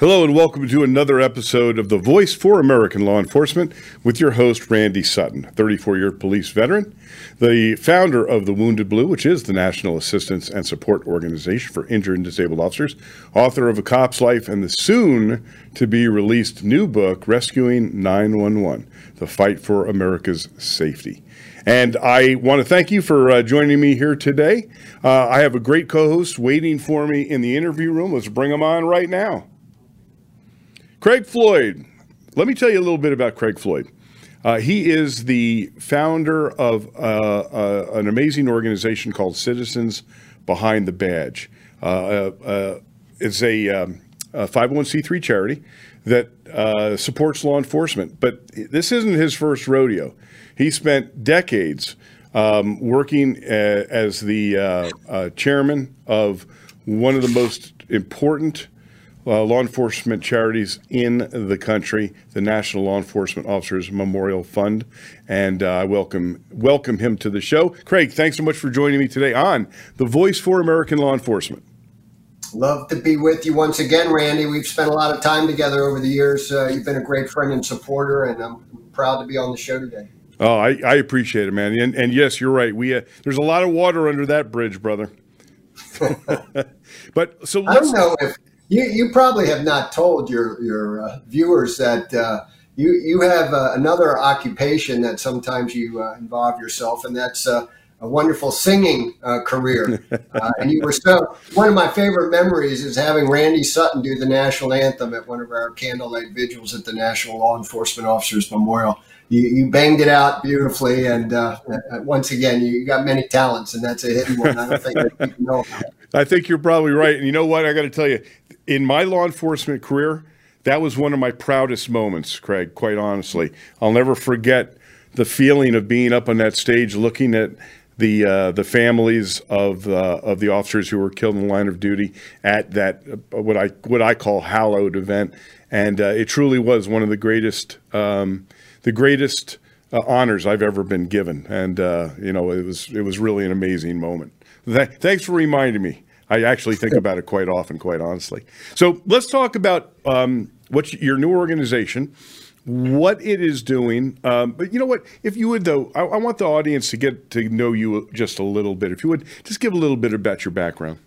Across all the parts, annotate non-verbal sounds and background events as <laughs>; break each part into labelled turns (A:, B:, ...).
A: Hello, and welcome to another episode of The Voice for American Law Enforcement with your host, Randy Sutton, 34 year police veteran, the founder of the Wounded Blue, which is the National Assistance and Support Organization for Injured and Disabled Officers, author of A Cop's Life and the soon to be released new book, Rescuing 911 The Fight for America's Safety. And I want to thank you for uh, joining me here today. Uh, I have a great co host waiting for me in the interview room. Let's bring him on right now. Craig Floyd. Let me tell you a little bit about Craig Floyd. Uh, he is the founder of uh, uh, an amazing organization called Citizens Behind the Badge. Uh, uh, uh, it's a, um, a, 501c3 charity that supports law enforcement. But this isn't his first rodeo. He spent decades um, working as the chairman of one of the most important uh, law enforcement charities in the country, the National Law Enforcement Officers Memorial Fund, and uh, I welcome welcome him to the show. Craig, thanks so much for joining me today on the Voice for American Law Enforcement.
B: Love to be with you once again, Randy. We've spent a lot of time together over the years. Uh, you've been a great friend and supporter, and I'm proud to be on the show today.
A: Oh, I, I appreciate it, man. And, and yes, you're right. We uh, there's a lot of water under that bridge, brother. <laughs> <laughs> but so
B: I don't know if you, you probably have not told your your uh, viewers that uh, you you have uh, another occupation that sometimes you uh, involve yourself, and that's uh, a wonderful singing uh, career. <laughs> and you were so one of my favorite memories is having Randy Sutton do the national anthem at one of our candlelight vigils at the National Law Enforcement Officers Memorial. You, you banged it out beautifully, and once again, you got many talents, and that's a hidden one. I don't think people know. <laughs>
A: I think you're probably right. And you know what? I got to tell you, in my law enforcement career, that was one of my proudest moments, Craig, quite honestly. I'll never forget the feeling of being up on that stage looking at the uh, the families of uh, of the officers who were killed in the line of duty at that uh, what I what I call hallowed event, and uh, it truly was one of the greatest um, the greatest uh, honors I've ever been given, and uh, you know it was it was really an amazing moment. Th- thanks for reminding me. I actually think about it quite often, quite honestly. So let's talk about um, what your new organization, what it is doing. Um, but you know what? If you would, though, I, I, want the audience to get to know you just a little bit. If you would, just give a little bit about your background.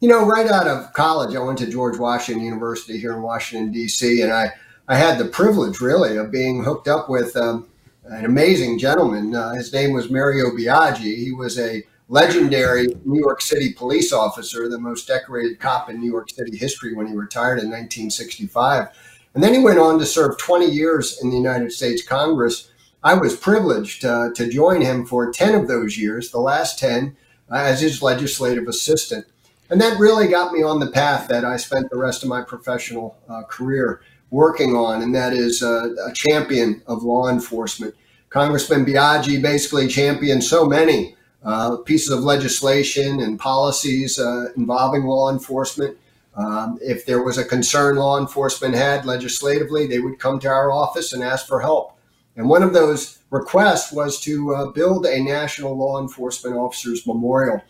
B: You know, right out of college, I went to George Washington University here in Washington D.C., and I I had the privilege, really, of being hooked up with um, an amazing gentleman. Uh, his name was Mario Biaggi. He was a legendary New York City police officer, the most decorated cop in New York City history when he retired in 1965. And then he went on to serve 20 years in the United States Congress. I was privileged uh, to join him for 10 of those years, the last 10, uh, as his legislative assistant. And that really got me on the path that I spent the rest of my professional uh, career working on, and that is uh, a champion of law enforcement. Congressman Biaggi basically championed so many uh, pieces of legislation and policies uh, involving law enforcement. Um, if there was a concern law enforcement had legislatively, they would come to our office and ask for help. And one of those requests was to uh, build a National Law Enforcement Officers Memorial.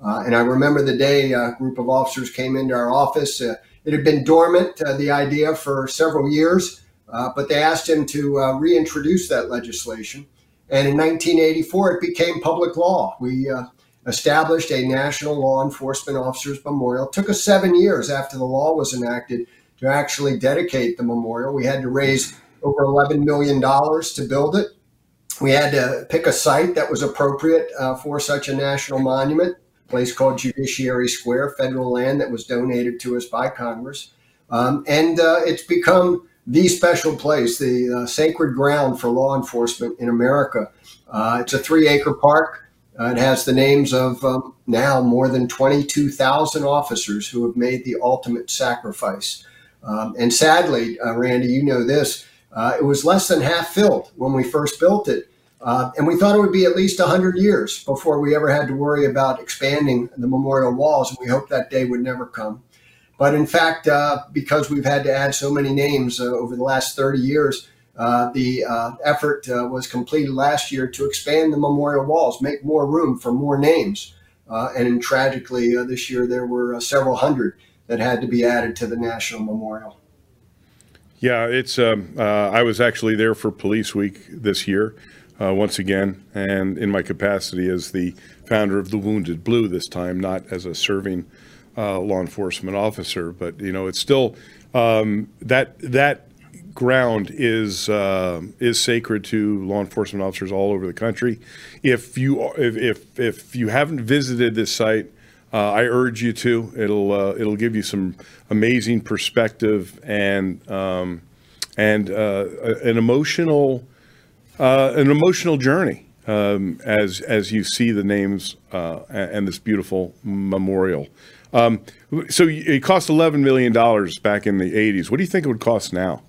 B: Uh, and I remember the day a group of officers came into our office. Uh, it had been dormant, uh, the idea, for several years, but they asked him to reintroduce that legislation. And in 1984, it became public law. We uh, established a National Law Enforcement Officers Memorial. It took us seven years after the law was enacted to actually dedicate the memorial. We had to raise over $11 million to build it. We had to pick a site that was appropriate uh, for such a national monument, a place called Judiciary Square, federal land that was donated to us by Congress. Um, and uh, it's become the special place, the uh, sacred ground for law enforcement in America. Uh, it's a three acre park. Uh, it has the names of um, now more than 22,000 officers who have made the ultimate sacrifice. Um, and sadly, uh, Randy, you know this, uh, it was less than half filled when we first built it. Uh, and we thought it would be at least 100 years before we ever had to worry about expanding the memorial walls. And we hoped that day would never come. But in fact, uh, because we've had to add so many names uh, over the last 30 years, uh, the uh, effort uh, was completed last year to expand the memorial walls, make more room for more names. Uh, and tragically, this year there were several hundred. that had to be added to the National Memorial.
A: Yeah, it's. Um, I was actually there for Police Week this year, once again, and in my capacity as the founder of the Wounded Blue this time, not as a serving uh, law enforcement officer, but you know, it's still um, that that ground is uh, is sacred to law enforcement officers all over the country. If you if if, if you haven't visited this site, uh, I urge you to. It'll uh, it'll give you some amazing perspective and um, and uh, an emotional uh, an emotional journey um, as as you see the names uh, and this beautiful memorial. Um, so it cost eleven million dollars back in the '80s. What do you think it would cost now?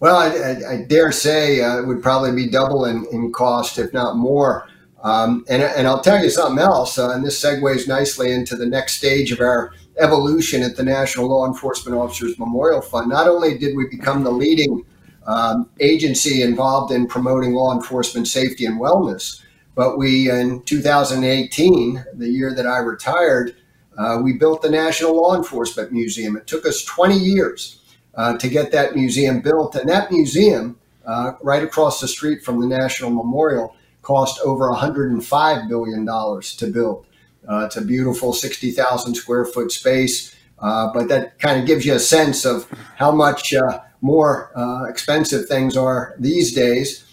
B: Well, I, I, I dare say uh, it would probably be double in, in cost, if not more. Um, and, and I'll tell you something else, uh, and this segues nicely into the next stage of our evolution at the National Law Enforcement Officers Memorial Fund. Not only did we become the leading um, agency involved in promoting law enforcement safety and wellness, but we, in 2018, the year that I retired, uh, we built the National Law Enforcement Museum. It took us 20 years uh, to get that museum built. And that museum, uh, right across the street from the National Memorial, cost over $105 billion to build. Uh, it's a beautiful 60,000 square foot space, uh, but that kind of gives you a sense of how much uh, more expensive things are these days.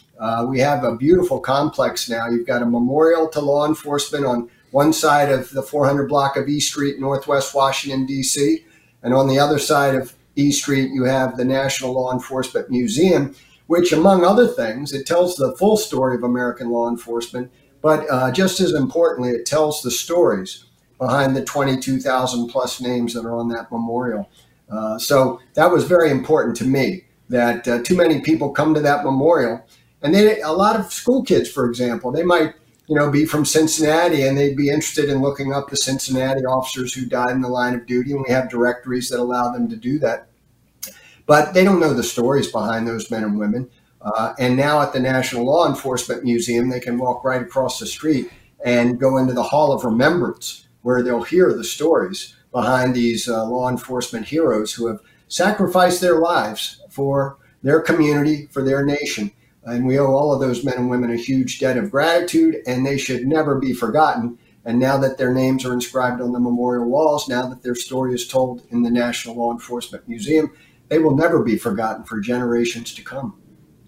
B: we have a beautiful complex now. You've got a memorial to law enforcement on one side of the 400 block of E Street, Northwest Washington, D.C., and on the other side of E Street, you have the National Law Enforcement Museum, which, among other things, it tells the full story of American law enforcement, but uh, just as importantly, it tells the stories behind the 22,000 plus names that are on that memorial. Uh, so that was very important to me that uh, too many people come to that memorial. And they, a lot of school kids, for example, they might you know, be from Cincinnati and they'd be interested in looking up the Cincinnati officers who died in the line of duty. And we have directories that allow them to do that but they don't know the stories behind those men and women. Uh, and now at the National Law Enforcement Museum, they can walk right across the street and go into the Hall of Remembrance, where they'll hear the stories behind these uh, law enforcement heroes who have sacrificed their lives for their community, for their nation. And we owe all of those men and women a huge debt of gratitude, and they should never be forgotten. And now that their names are inscribed on the memorial walls, now that their story is told in the National Law Enforcement Museum, they will never be forgotten for generations to come.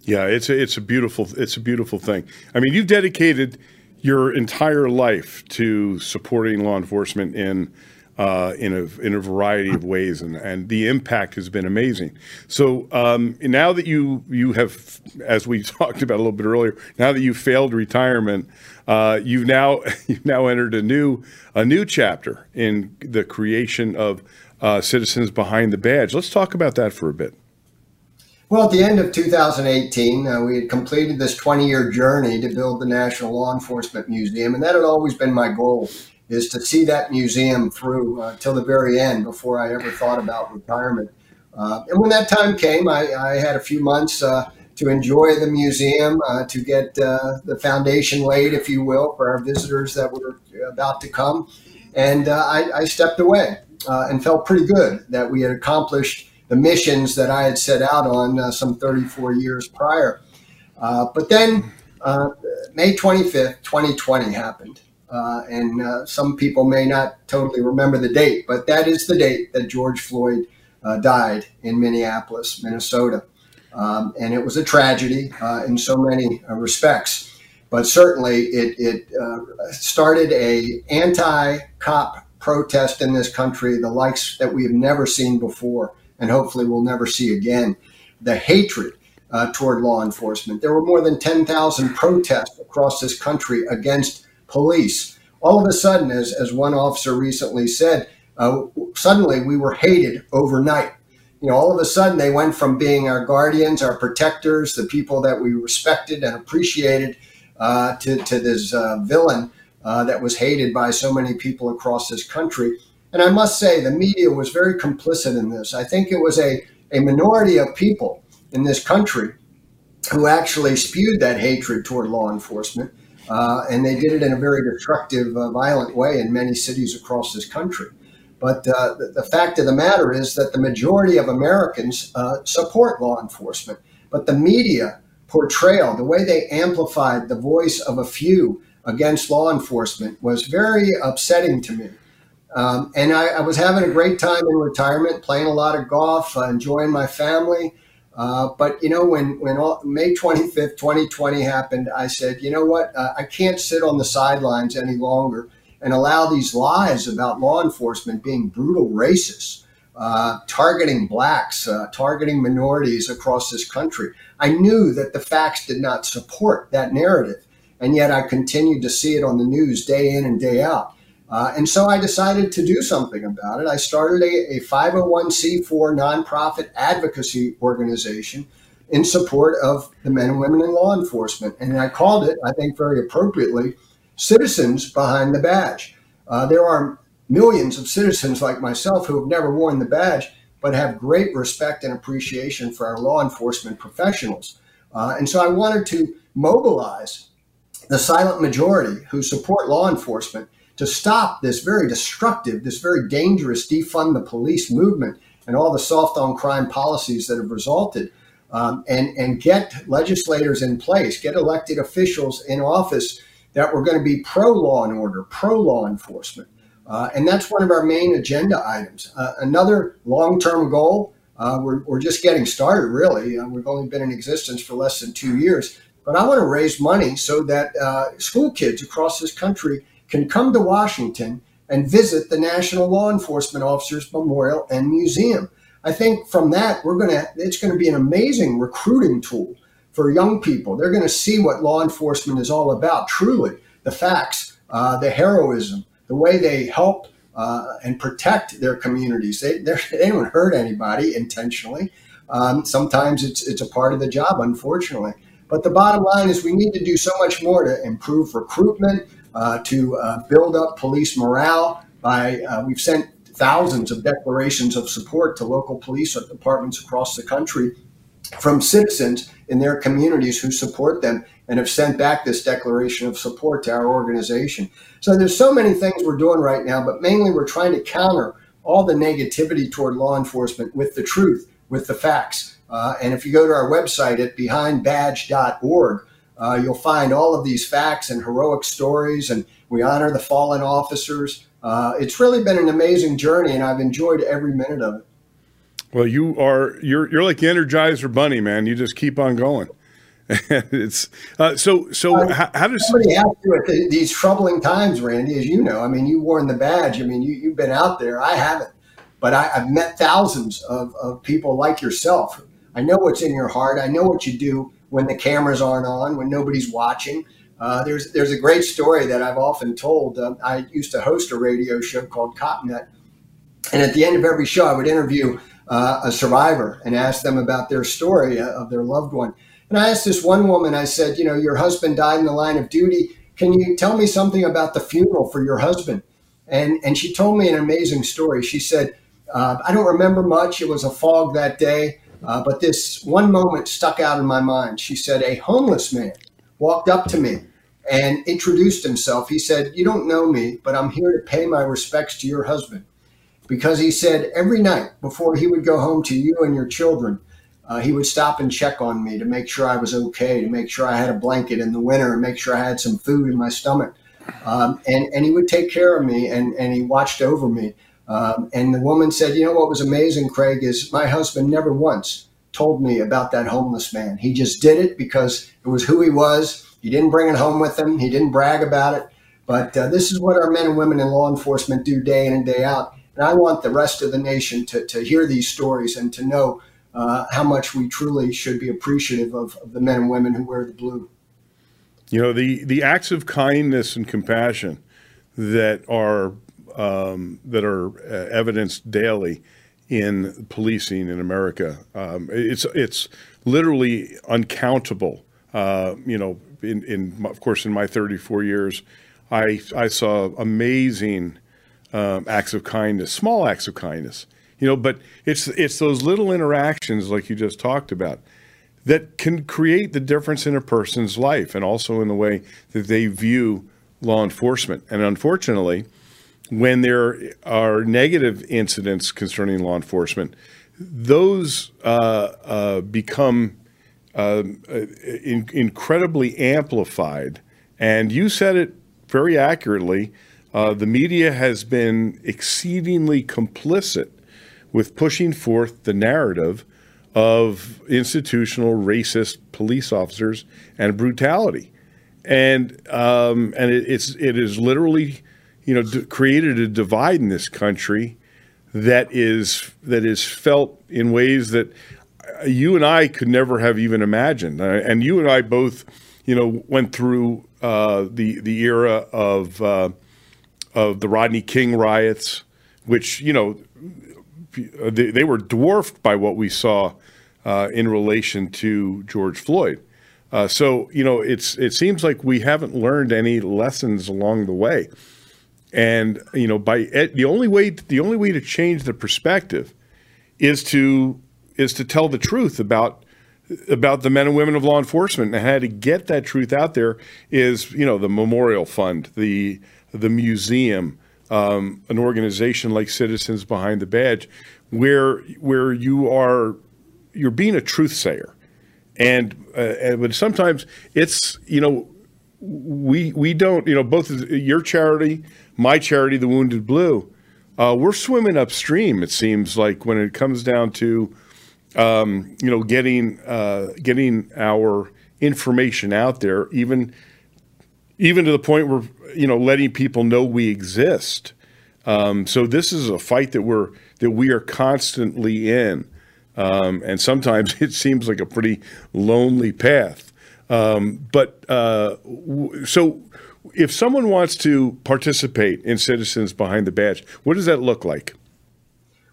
A: Yeah, it's a, it's a beautiful it's a beautiful thing. I mean, you've dedicated your entire life to supporting law enforcement in uh, in a in a variety of ways, and, and the impact has been amazing. So um, now that you you have, as we <laughs> talked about a little bit earlier, now that you've failed retirement, uh, you've now <laughs> you've now entered a new a new chapter in the creation of uh, Citizens Behind the Badge. Let's talk about that for a bit.
B: Well, at the end of 2018, uh, we had completed this 20 year journey to build the National Law Enforcement Museum. And that had always been my goal is to see that museum through uh, till the very end before I ever thought about retirement. Uh, and when that time came, I, I had a few months uh, to enjoy the museum, uh, to get uh, the foundation laid, if you will, for our visitors that were about to come. And I, I stepped away uh, and felt pretty good that we had accomplished the missions that I had set out on uh, some 34 years prior. Uh, but then uh, May 25th, 2020 happened. Uh, and uh, some people may not totally remember the date, but that is the date that George Floyd died in Minneapolis, Minnesota. Um, and it was a tragedy in so many respects but certainly it, it uh, started a anti-cop protest in this country, the likes that we have never seen before, and hopefully we'll never see again. The hatred uh, toward law enforcement. There were more than 10,000 protests across this country against police. All of a sudden, as, as one officer recently said, uh, suddenly we were hated overnight. You know, all of a sudden they went from being our guardians, our protectors, the people that we respected and appreciated, uh, to, to this uh, villain uh, that was hated by so many people across this country. And I must say, the media was very complicit in this. I think it was a, a minority of people in this country who actually spewed that hatred toward law enforcement. Uh, and they did it in a very destructive, uh, violent way in many cities across this country. But uh, the, the, fact of the matter is that the majority of Americans uh, support law enforcement. But the media portrayal, the way they amplified the voice of a few against law enforcement, was very upsetting to me. Um, and I, I, was having a great time in retirement, playing a lot of golf, uh, enjoying my family. Uh, but you know, when when all, May 25th, 2020 happened, I said, you know what? Uh, I can't sit on the sidelines any longer and allow these lies about law enforcement being brutal racists, uh, targeting blacks, uh, targeting minorities across this country. I knew that the facts did not support that narrative, and yet I continued to see it on the news day in and day out. Uh, and so I decided to do something about it. I started a, a 501c4 nonprofit advocacy organization in support of the men and women in law enforcement. And I called it, I think very appropriately, citizens behind the badge. Uh, there are millions of citizens like myself who have never worn the badge, but have great respect and appreciation for our law enforcement professionals. Uh, and so I wanted to mobilize the silent majority who support law enforcement to stop this very destructive, this very dangerous defund the police movement and all the soft on crime policies that have resulted. Um, and, and get legislators in place, get elected officials in office that we're going to be pro law and order, pro law enforcement. Uh, and that's one of our main agenda items. Uh, another long term goal, uh, we're, we're just getting started, really. Uh, we've only been in existence for less than two years. But I want to raise money so that uh, school kids across this country can come to Washington and visit the National Law Enforcement Officers Memorial and Museum. I think from that, we're going to, it's going to be an amazing recruiting tool for young people. They're going to see what law enforcement is all about, truly the facts, uh, the heroism, the way they help uh, and protect their communities. They, <laughs> they don't hurt anybody intentionally. Um, sometimes it's, it's a part of the job, unfortunately. But the bottom line is we need to do so much more to improve recruitment, to uh, build up police morale. By uh, we've sent thousands of declarations of support to local police departments across the country from citizens in their communities who support them and have sent back this declaration of support to our organization. So there's so many things we're doing right now, but mainly we're trying to counter all the negativity toward law enforcement with the truth, with the facts. Uh, and if you go to our website at behindbadge.org, uh, you'll find all of these facts and heroic stories, and we honor the fallen officers. Uh, it's really been an amazing journey, and I've enjoyed every minute of it.
A: Well, you are you're you're like the Energizer Bunny, man. You just keep on going. <laughs> it's uh, so so. Uh, how, how, does
B: somebody have to at the, these troubling times, Randy? As you know, I mean, you worn the badge. I mean, you you've been out there. I haven't, but I, have met thousands of, of people like yourself. I know what's in your heart. I know what you do when the cameras aren't on, when nobody's watching. Uh, there's there's a great story that I've often told. Uh, I used to host a radio show called Copnet, and at the end of every show, I would interview uh, a survivor and ask them about their story uh, of their loved one. And I asked this one woman, I said, You know, your husband died in the line of duty. Can you tell me something about the funeral for your husband? And, and she told me an amazing story. She said, uh, I don't remember much. It was a fog that day, uh, but this one moment stuck out in my mind. She said, A homeless man walked up to me and introduced himself. He said, You don't know me, but I'm here to pay my respects to your husband because he said every night before he would go home to you and your children, uh, he would stop and check on me to make sure I was okay, to make sure I had a blanket in the winter, and make sure I had some food in my stomach. Um, and, and he would take care of me and, and he watched over me. Um, and the woman said, You know what was amazing, Craig, is my husband never once told me about that homeless man. He just did it because it was who he was. He didn't bring it home with him, he didn't brag about it. But uh, this is what our men and women in law enforcement do day in and day out. And I want the rest of the nation to, to hear these stories and to know uh, how much we truly should be appreciative of, of, the men and women who wear the blue.
A: You know, the, the acts of kindness and compassion that are um, that are uh, evidenced daily in policing in America. Um, it's it's literally uncountable. Uh, you know, in, in of course, in my 34 years, I I saw amazing um, acts of kindness, small acts of kindness, you know. But it's it's those little interactions, like you just talked about, that can create the difference in a person's life, and also in the way that they view law enforcement. And unfortunately, when there are negative incidents concerning law enforcement, those uh, uh, become uh, in, incredibly amplified. And you said it very accurately. Uh, the media has been exceedingly complicit with pushing forth the narrative of institutional racist police officers and brutality, and um, and it, it's it is literally, you know, d- created a divide in this country that is that is felt in ways that you and I could never have even imagined. Uh, and you and I both, you know, went through uh, the the era of uh, of the Rodney King riots, which you know they, they were dwarfed by what we saw uh, in relation to George Floyd. Uh, so you know, it's it seems like we haven't learned any lessons along the way, and you know, by the only way the only way to change the perspective is to is to tell the truth about about the men and women of law enforcement. And how to get that truth out there is you know the memorial fund the the museum um, an organization like citizens behind the badge where where you are you're being a truth sayer, and, uh, and but sometimes it's you know we we don't you know both your charity, my charity, the Wounded Blue, uh, we're swimming upstream. It seems like when it comes down to um, you know getting uh, getting our information out there, even even to the point where you know letting people know we exist. Um, so this is a fight that we're that we are constantly in. Um, and sometimes <laughs> it seems like a pretty lonely path. Um, but uh, w- so, if someone wants to participate in Citizens Behind the Badge, what does that look like?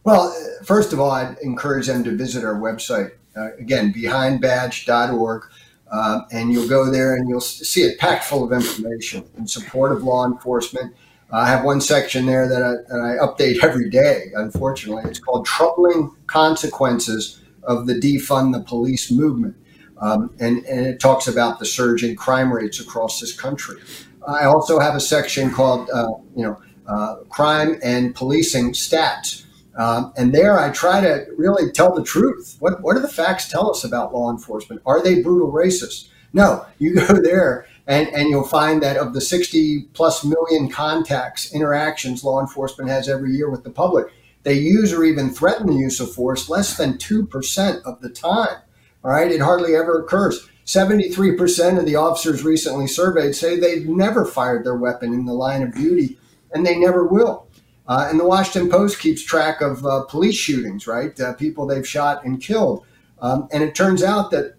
B: Well, first of all, I'd encourage them to visit our website. Uh, again, behindbadge.org. Uh, and you'll go there and you'll see it packed full of information in support of law enforcement I have one section there that I, that I, update every day, unfortunately. It's called Troubling Consequences of the Defund the Police Movement. Um, and, and it talks about the surge in crime rates across this country. I also have a section called, uh, you know, uh, Crime and Policing Stats. Um, and there I try to really tell the truth. What, what do the facts tell us about law enforcement? Are they brutal racists? No, you <laughs> go there and, and you'll find that of the 60 plus million contacts, interactions law enforcement has every year with the public, they use or even threaten the use of force less than 2% of the time. All right, it hardly ever occurs. 73% of the officers recently surveyed say they've never fired their weapon in the line of duty, and they never will. Uh, and the Washington Post keeps track of uh, police shootings, right? Uh, people they've shot and killed. Um, and it turns out that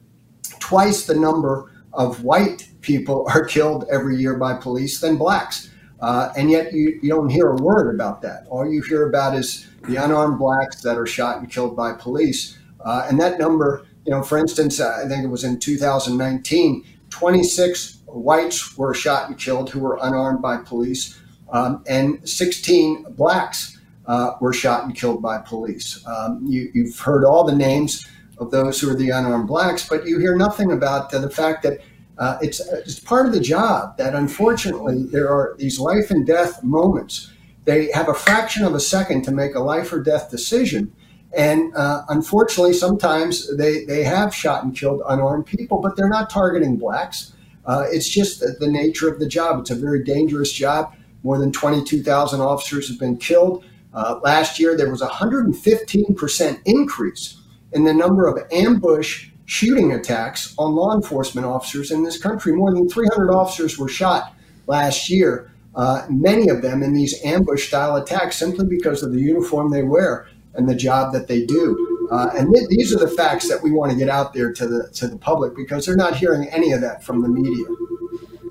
B: twice the number of white people <laughs> are killed every year by police than blacks. Uh, and yet you, you don't hear a word about that. All you hear about is the unarmed blacks that are shot and killed by police. Uh, and that number, you know, for instance, I think it was in 2019, 26 whites were shot and killed who were unarmed by police, um, and 16 blacks uh, were shot and killed by police. Um, you, have heard all the names of those who are the unarmed blacks, but you hear nothing about the fact that uh, it's, it's part of the job that unfortunately there are these life and death moments. They have a fraction of a second to make a life or death decision. And uh, unfortunately, sometimes they, they have shot and killed unarmed people, but they're not targeting blacks. Uh, it's just the, the nature of the job. It's a very dangerous job. More than 22,000 officers have been killed. Uh, last year, there was a 115% increase in the number of ambush shooting attacks on law enforcement officers in this country. More than 300 officers were shot last year, uh, many of them in these ambush style attacks simply because of the uniform they wear and the job that they do. Uh, and th- these are the facts that we want to get out there to the to the public because they're not hearing any of that from the media.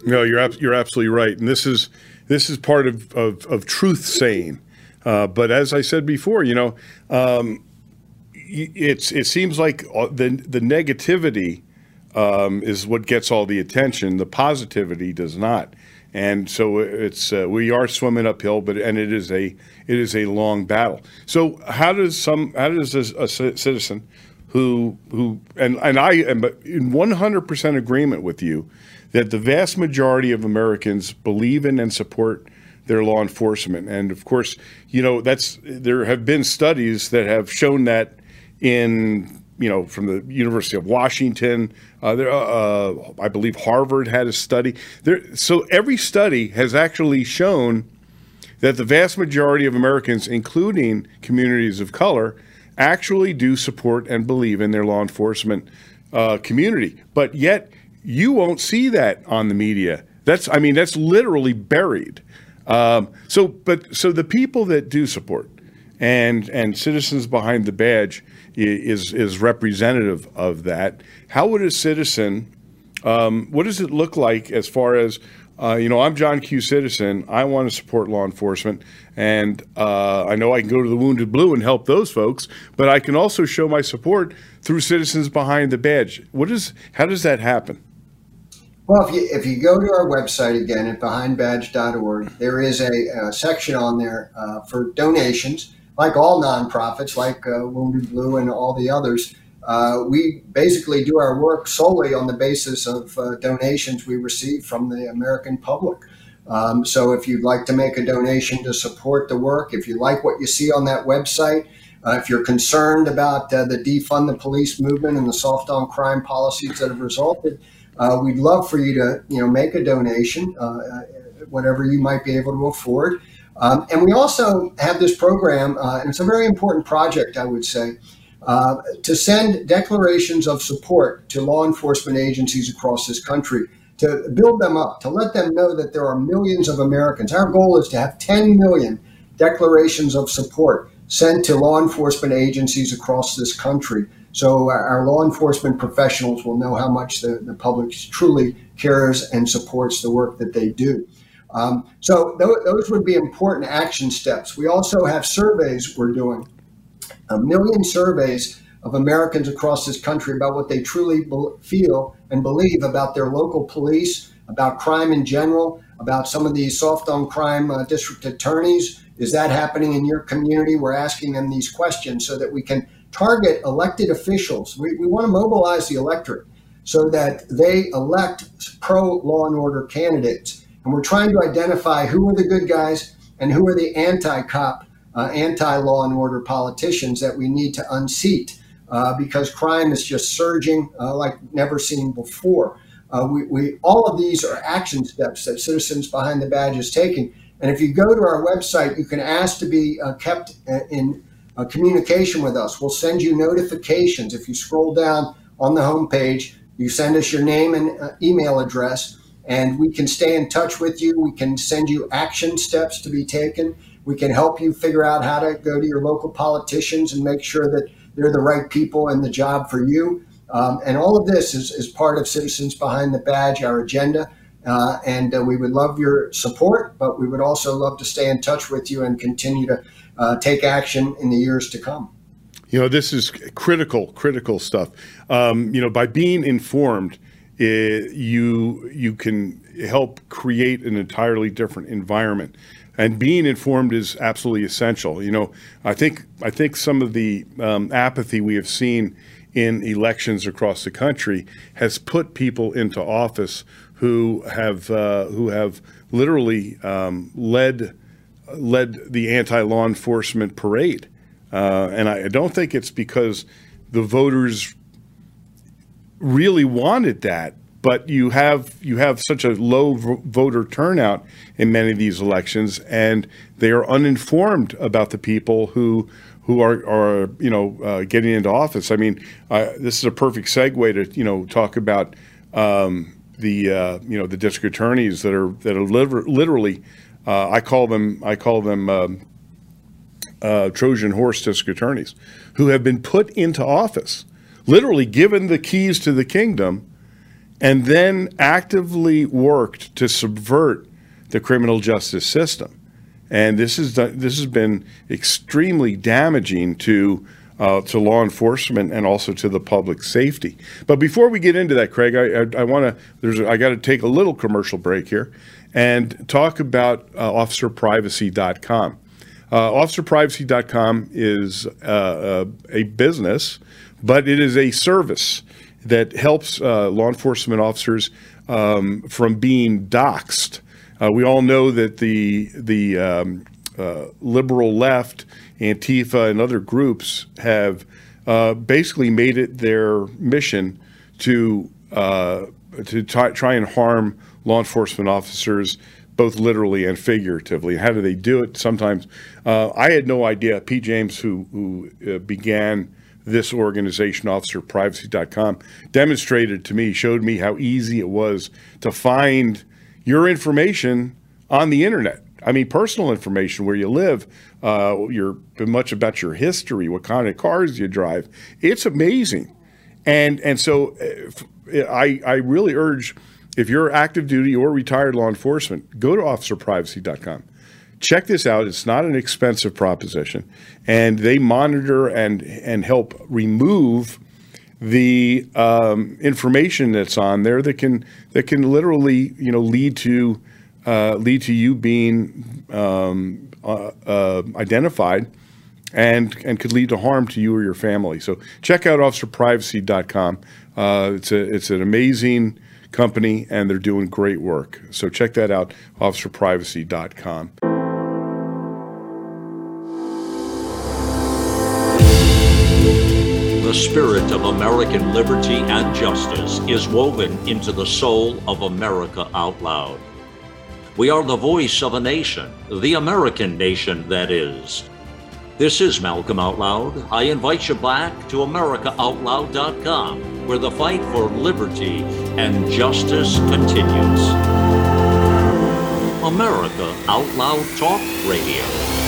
A: No, you're ab- you're absolutely right, and this is this is part of of, of truth saying. Uh, but as I said before, you know, um, it's it seems like the the negativity um, is what gets all the attention. The positivity does not, and so it's uh, we are swimming uphill, but and it is a it is a long battle. So how does some how does a, a citizen who who and and I am in one hundred percent agreement with you that the vast majority of Americans believe in and support their law enforcement. And of course, you know that's there have been studies that have shown that in you know from the University of Washington, uh, there, uh, I believe Harvard had a study. There, so every study has actually shown that the vast majority of Americans, including communities of color, actually do support and believe in their law enforcement uh, community. But yet, you won't see that on the media. That's, I mean, that's literally buried. Um, so, but so the people that do support and and citizens behind the badge is is representative of that. How would a citizen? Um, what does it look like as far as uh, you know, I'm John Q. Citizen. I want to support law enforcement, and uh, I know I can go to the Wounded Blue and help those folks, but I can also show my support through Citizens Behind the Badge. What is? How does that happen?
B: Well, if you, if you go to our website again at behindbadge.org, there is a, a section on there uh, for donations, like all nonprofits, like uh, Wounded Blue and all the others. Uh, we basically do our work solely on the basis of uh, donations we receive from the American public. Um, so if you'd like to make a donation to support the work, if you like what you see on that website, uh, if you're concerned about uh, the defund the police movement and the soft on crime policies that have resulted, uh, we'd love for you to you know make a donation, uh, whatever you might be able to afford. Um, and we also have this program, and it's a very important project, I would say. Uh, to send declarations of support to law enforcement agencies across this country, to build them up, to let them know that there are millions of Americans. Our goal is to have 10 million declarations of support sent to law enforcement agencies across this country. So our law enforcement professionals will know how much the, the public truly cares and supports the work that they do. Um, so th- those would be important action steps. We also have surveys we're doing a million surveys of Americans across this country about what they truly be- feel and believe about their local police, about crime in general, about some of these soft on crime uh, district attorneys. Is that happening in your community? We're asking them these questions so that we can target elected officials. We, we want to mobilize the electorate so that they elect pro law and order candidates. And we're trying to identify who are the good guys and who are the anti cop uh, anti-law and order politicians that we need to unseat uh, because crime is just surging uh, like never seen before. Uh, we, we, all of these are action steps that Citizens Behind the Badge is taking. And if you go to our website, you can ask to be uh, kept uh, in communication with us. We'll send you notifications. If you scroll down on the homepage, you send us your name and email address, and we can stay in touch with you. We can send you action steps to be taken. We can help you figure out how to go to your local politicians and make sure that they're the right people and the job for you. Um, and all of this is, is part of Citizens Behind the Badge, our agenda. Uh, and uh, we would love your support, but we would also love to stay in touch with you and continue to uh, take action in the years to come.
A: You know, this is critical, critical stuff. Um, you know, by being informed, it, you you can help create an entirely different environment and being informed is absolutely essential. You know, I think I think some of the um, apathy we have seen in elections across the country has put people into office who have uh, who have literally um, led led the anti law enforcement parade, uh, and I don't think it's because the voters really wanted that but you have you have such a low voter turnout in many of these elections, and they are uninformed about the people who who are are you know uh, getting into office. I mean, uh, this is a perfect segue to you know talk about um, the uh, you know the district attorneys that are that are literally uh, I call them I call them. Um, uh, Trojan horse district attorneys who have been put into office, literally given the keys to the kingdom, and then actively worked to subvert the criminal justice system. And this is this has been extremely damaging to uh, to law enforcement and also to the public safety. But before we get into that, Craig, I, I, I want to I got to take a little commercial break here and talk about uh, OfficerPrivacy.com. Uh, OfficerPrivacy.com is uh, uh, a business, but it is a service that helps uh, law enforcement officers um, from being doxxed. Uh, we all know that the the um, uh, liberal left, Antifa, and other groups have uh, basically made it their mission to uh, to try, try and harm law enforcement officers, both literally and figuratively. How do they do it? Sometimes uh, I had no idea. Pete James, who who uh, began this organization, officerprivacy.com, demonstrated to me, showed me how easy it was to find your information on the internet. I mean, personal information, where you live, uh, your much about your history, what kind of cars you drive. It's amazing, and and so uh, I I really urge if you're active duty or retired law enforcement, go to officerprivacy.com. Check this out. It's not an expensive proposition, and they monitor and and help remove the um, information that's on there that can that can literally you know lead to uh, lead to you being um, uh, uh, identified and and could lead to harm to you or your family. So check out officerprivacy.com. Uh, it's a it's an amazing company and they're doing great work. So check that out, officerprivacy.com.
C: spirit of American liberty and justice is woven into the soul of America Out Loud. We are the voice of a nation, the American nation, that is. This is Malcolm Out Loud. I invite you back to AmericaOutloud.com, where the fight for liberty and justice continues. America Out Loud Talk Radio.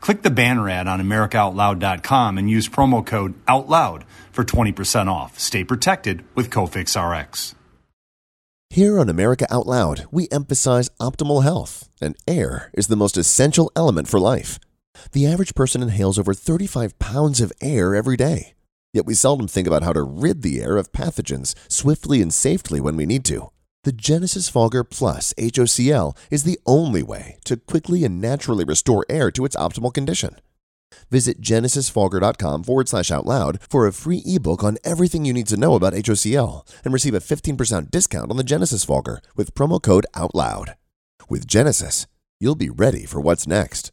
D: Click the banner ad on AmericaOutloud.com and use promo code OUTLOUD for 20% off. Stay protected with Cofix RX.
E: Here on America Out Loud, we emphasize optimal health, and air is the most essential element for life. The average person inhales over 35 pounds of air every day. Yet we seldom think about how to rid the air of pathogens swiftly and safely when we need to. The Genesis Fogger Plus HOCl is the only way to quickly and naturally restore air to its optimal condition. Visit genesisfogger.com forward slash out loud for a free ebook on everything you need to know about HOCl and receive a 15% discount on the Genesis Fogger with promo code OUTLOUD. With Genesis, you'll be ready for what's next.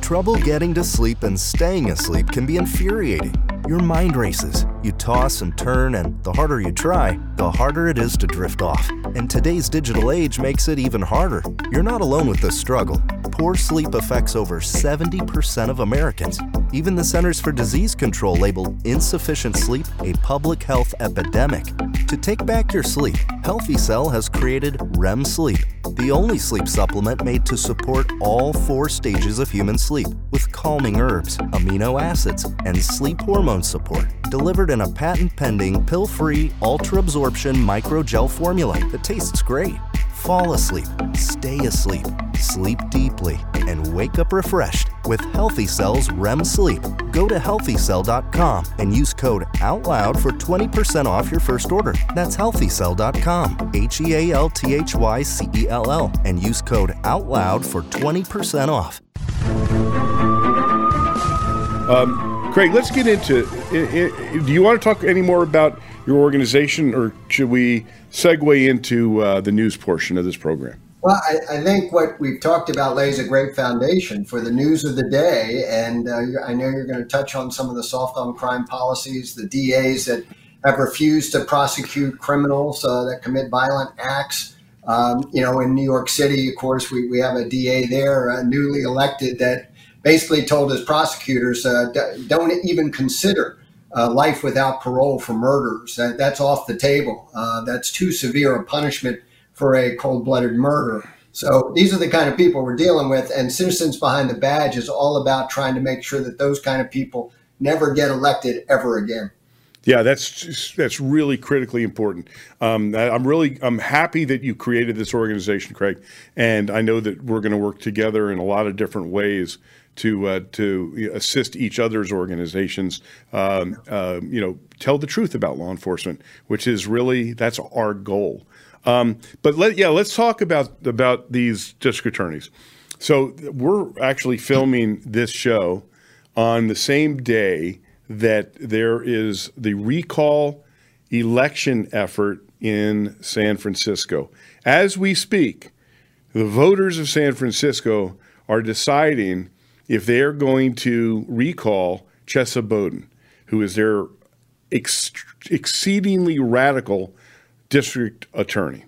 F: Trouble getting to sleep and staying asleep can be infuriating. Your mind races. You toss and turn, and the harder you try, the harder it is to drift off. And today's digital age makes it even harder. You're not alone with this struggle. Poor sleep affects over 70% of Americans. Even the Centers for Disease Control labeled insufficient sleep a public health epidemic. To take back your sleep, Healthy Cell has created REM Sleep, the only sleep supplement made to support all four stages of human sleep with calming herbs, amino acids, and sleep support, delivered in a patent pending pill free ultra absorption microgel formula that tastes great. Fall asleep, stay asleep, sleep deeply, and wake up refreshed with Healthy Cell's REM Sleep. Go to healthycell.com and use code OUTLOUD for 20% off your first order. That's healthycell.com, H E A L T H Y C E L L, and use code OUTLOUD for 20% off.
A: Um, Craig, let's get into. do you want to talk any more about your organization, or should we segue into uh, the news portion of this program?
B: Well, I, I, think what we've talked about lays a great foundation for the news of the day. And uh, I know you're going to touch on some of the soft on crime policies, the DAs that have refused to prosecute criminals uh, that commit violent acts. Um, you know, in New York City, of course, we, we have a DA there, uh, newly elected, that basically told his prosecutors uh, don't even consider uh, life without parole for murders. That, that's off the table. Uh, that's too severe a punishment for a cold blooded murder. So these are the kind of people we're dealing with. And Citizens Behind the Badge is all about trying to make sure that those kind of people never get elected ever again.
A: Yeah, that's that's really critically important. Um, I'm really I'm happy that you created this organization, Craig, and I know that we're going to work together in a lot of different ways to uh, to assist each other's organizations. Um, uh, you know, tell the truth about law enforcement, which is really that's our goal. Um, but let yeah, let's talk about about these district attorneys. So we're actually filming this show on the same day that there is the recall election effort in San Francisco. As we speak, the voters of San Francisco are deciding if they're going to recall Chesa Boudin, who is their ex- exceedingly radical district attorney.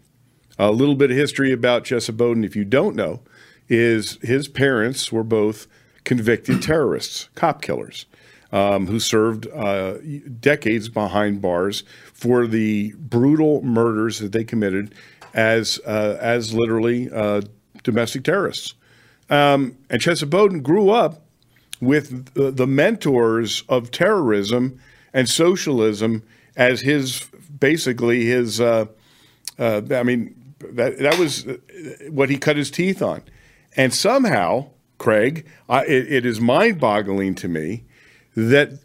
A: A little bit of history about Chesa Boudin, if you don't know, is his parents were both convicted <clears throat> terrorists, cop killers um, who served uh, decades behind bars for the brutal murders that they committed as uh, as literally uh, domestic terrorists. Um, and Chesa Boudin grew up with the, the mentors of terrorism and socialism as his basically his. Uh, uh, I mean, that that was what he cut his teeth on, and somehow, Craig, I, it, it is mind-boggling to me that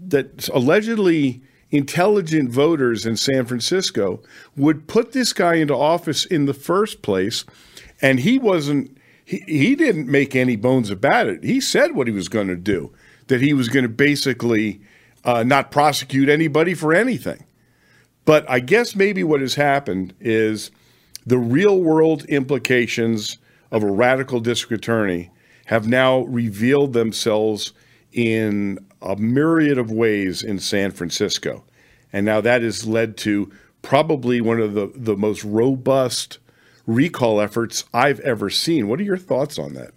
A: that allegedly intelligent voters in San Francisco would put this guy into office in the first place, and he wasn't. He, he didn't make any bones about it. He said what he was going to do, that he was going to basically uh, not prosecute anybody for anything. But I guess maybe what has happened is the real world implications of a radical district attorney have now revealed themselves in a myriad of ways in San Francisco. And now that has led to probably one of the, the most robust recall efforts I've ever seen. What are your thoughts on that?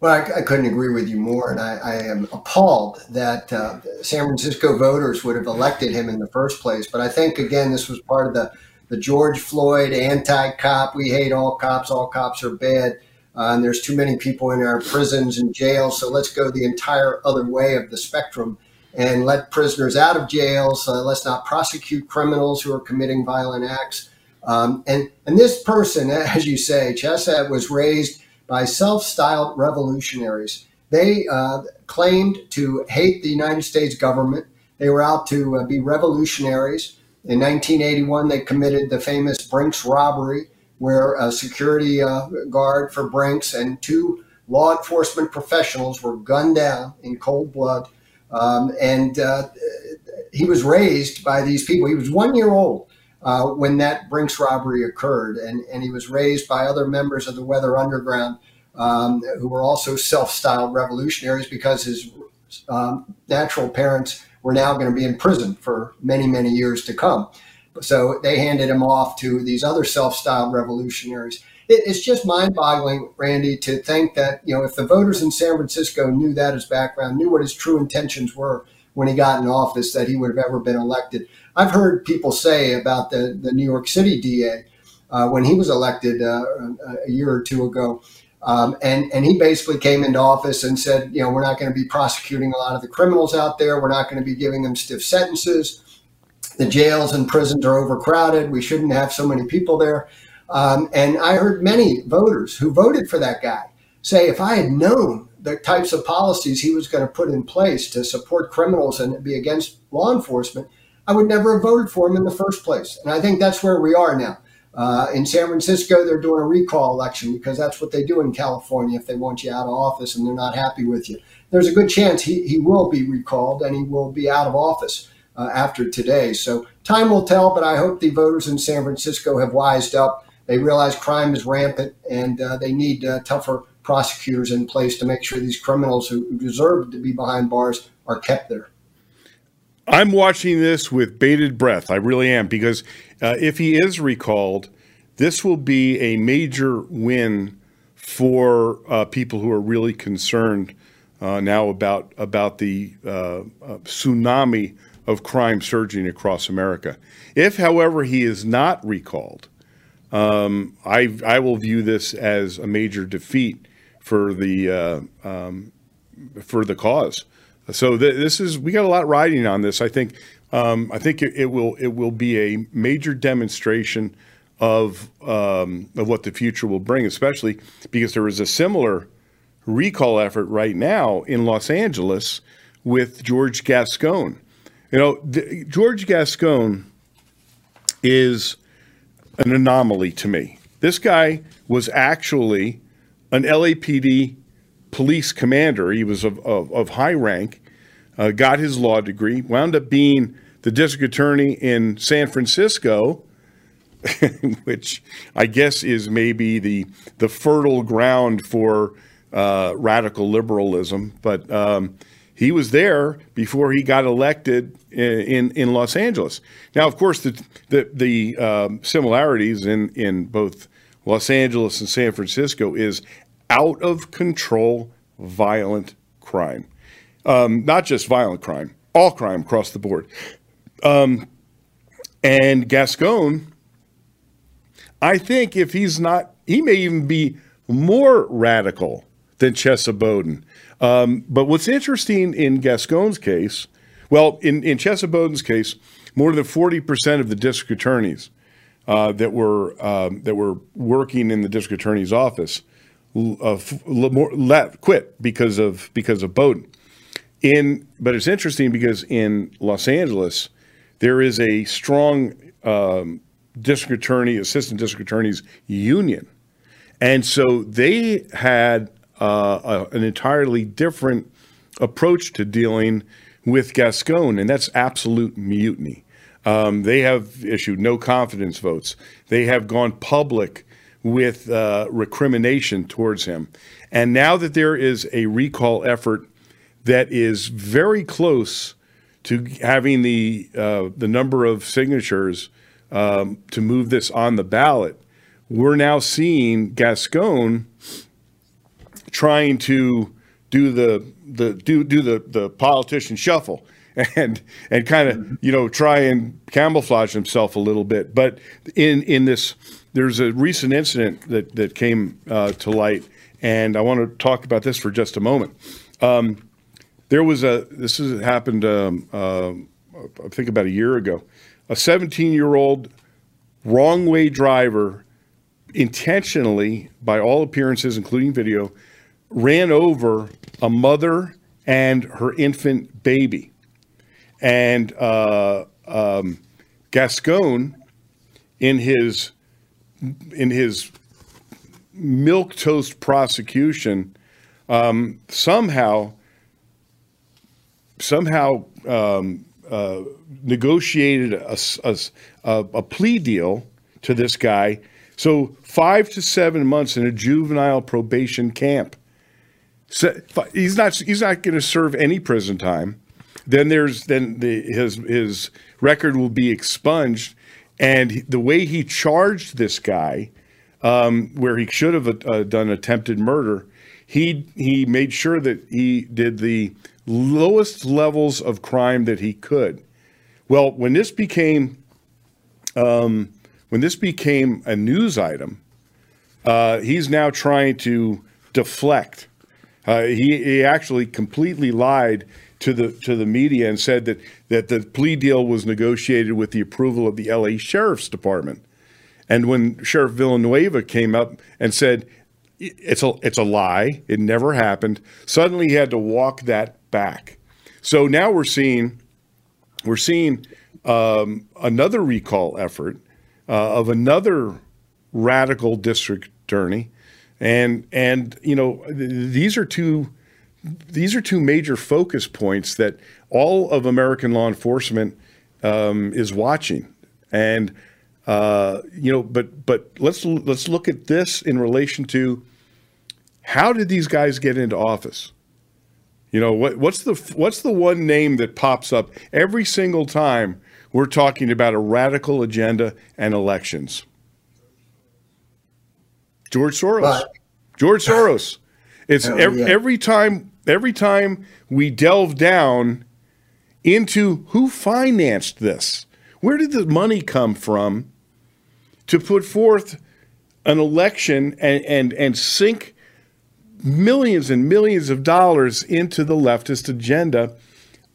B: Well, I, I couldn't agree with you more. And I, I am appalled that uh, San Francisco voters would have elected him in the first place. But I think, again, this was part of the, the George Floyd anti cop, we hate all cops, all cops are bad uh, and there's too many people in our prisons and jails. So let's go the entire other way of the spectrum and let prisoners out of jails. Let's not prosecute criminals who are committing violent acts. Um, and and this person, <laughs> as you say, Chesa was raised by self-styled revolutionaries. They uh, claimed to hate the United States government. They were out to uh, be revolutionaries. In 1981, they committed the famous Brinks robbery where a security uh, guard for Brinks and two law enforcement professionals were gunned down in cold blood. Um, and uh, he was raised by these people. He was one year old uh, when that Brinks robbery occurred, and, and he was raised by other members of the Weather Underground um, who were also self styled revolutionaries because his um, natural parents were now going to be in prison for many, many years to come. So they handed him off to these other self-styled revolutionaries. It, it's just mind-boggling, Randy, to think that you know if the voters in San Francisco knew that his background, knew what his true intentions were when he got in office, that he would have ever been elected. I've heard people say about the the New York City DA uh, when he was elected uh, a year or two ago. Um, and and he basically came into office and said, you know, we're not going to be prosecuting a lot of the criminals out there. We're not going to be giving them stiff sentences the jails and prisons are overcrowded. We shouldn't have so many people there. Um, and I heard many voters who voted for that guy say, if I had known the types of policies he was going to put in place to support criminals and be against law enforcement, I would never have voted for him in the first place. And I think that's where we are now. Uh, in San Francisco, they're doing a recall election because that's what they do in California if they want you out of office and they're not happy with you. There's a good chance he, he will be recalled and he will be out of office uh, after today. So time will tell, but I hope the voters in San Francisco have wised up. They realize crime is rampant and uh, they need uh, tougher prosecutors in place to make sure these criminals who deserve to be behind bars are kept there.
A: I'm watching this with bated breath. I really am because uh, if he is recalled, this will be a major win for uh, people who are really concerned uh, now about about the uh, uh, tsunami of crime surging across America. If, however, he is not recalled, um, I, I will view this as a major defeat for the uh, um, for the cause. So th- this is we got a lot riding on this. I think Um, I think it, it, will it will be a major demonstration of um, of what the future will bring, especially because there is a similar recall effort right now in Los Angeles with George Gascon. You know, George Gascon is an anomaly to me. This guy was actually an LAPD police commander. He was of, of, of high rank, uh, got his law degree, wound up being the district attorney in San Francisco, <laughs> which I guess is maybe the the fertile ground for uh, radical liberalism. But um, he was there before he got elected in in Los Angeles. Now, of course, the the, the um, similarities in in both Los Angeles and San Francisco is out of control violent crime, um, not just violent crime, all crime across the board. Um, and Gascon, I think if he's not, he may even be more radical than Chesa Boudin. Um, but what's interesting in Gascon's case, well, in, in Chesa Boudin's case, more than 40% of the district attorneys uh, that were um, that were working in the district attorney's office uh, more, left, quit because of because of Boudin. In but it's interesting because in Los Angeles, there is a strong um, district attorney, assistant district attorneys union. And so they had uh, a, an entirely different approach to dealing with Gascon, and that's absolute mutiny. Um, they have issued no confidence votes. They have gone public with uh, recrimination towards him. And now that there is a recall effort that is very close to having the uh, the number of signatures um, to move this on the ballot, we're now seeing Gascon trying to do the the do do the the politician shuffle <laughs> and and kind of you know try and camouflage himself a little bit. But in in this, there's a recent incident that that came uh, to light, and I want to talk about this for just a moment. Um, there was a this has happened um, uh, I think about a year ago. A 17 year old wrong way driver intentionally, by all appearances, including video, ran over a mother and her infant baby. And uh, um, Gascon, in his in his milk toast prosecution, um, somehow somehow um, uh, negotiated a, a, a, plea deal to this guy. So five to seven months in a juvenile probation camp. So he's not he's not going to serve any prison time. Then there's then the, his his record will be expunged, and the way he charged this guy, um, where he should have uh, done attempted murder, he he made sure that he did the lowest levels of crime that he could. Well, when this became um, when this became a news item, uh, he's now trying to deflect. Uh, he, he actually completely lied to the to the media and said that that the plea deal was negotiated with the approval of the L.A. Sheriff's Department. And when Sheriff Villanueva came up and said it's a it's a lie, it never happened, suddenly he had to walk that back. So now we're seeing we're seeing um, another recall effort uh, of another radical district attorney, and and you know these are two these are two major focus points that all of American law enforcement um, is watching, and uh, you know, but but let's let's look at this in relation to how did these guys get into office? You know, what, what's the what's the one name that pops up every single time we're talking about a radical agenda and elections? George Soros. But, George Soros. It's oh, every, yeah. every time every time we delve down into who financed this. Where did the money come from to put forth an election and and, and sink millions and millions of dollars into the leftist agenda.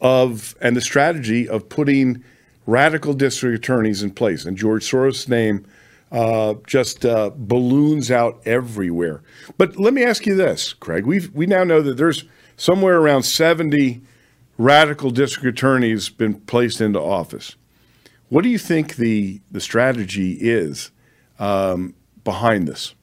A: of and the strategy of putting radical district attorneys in place. And George Soros' name uh, just uh, balloons out everywhere. But let me ask you this, Craig. We we now know that there's somewhere around 70 radical district attorneys been placed into office. What do you think the the strategy is um, behind this?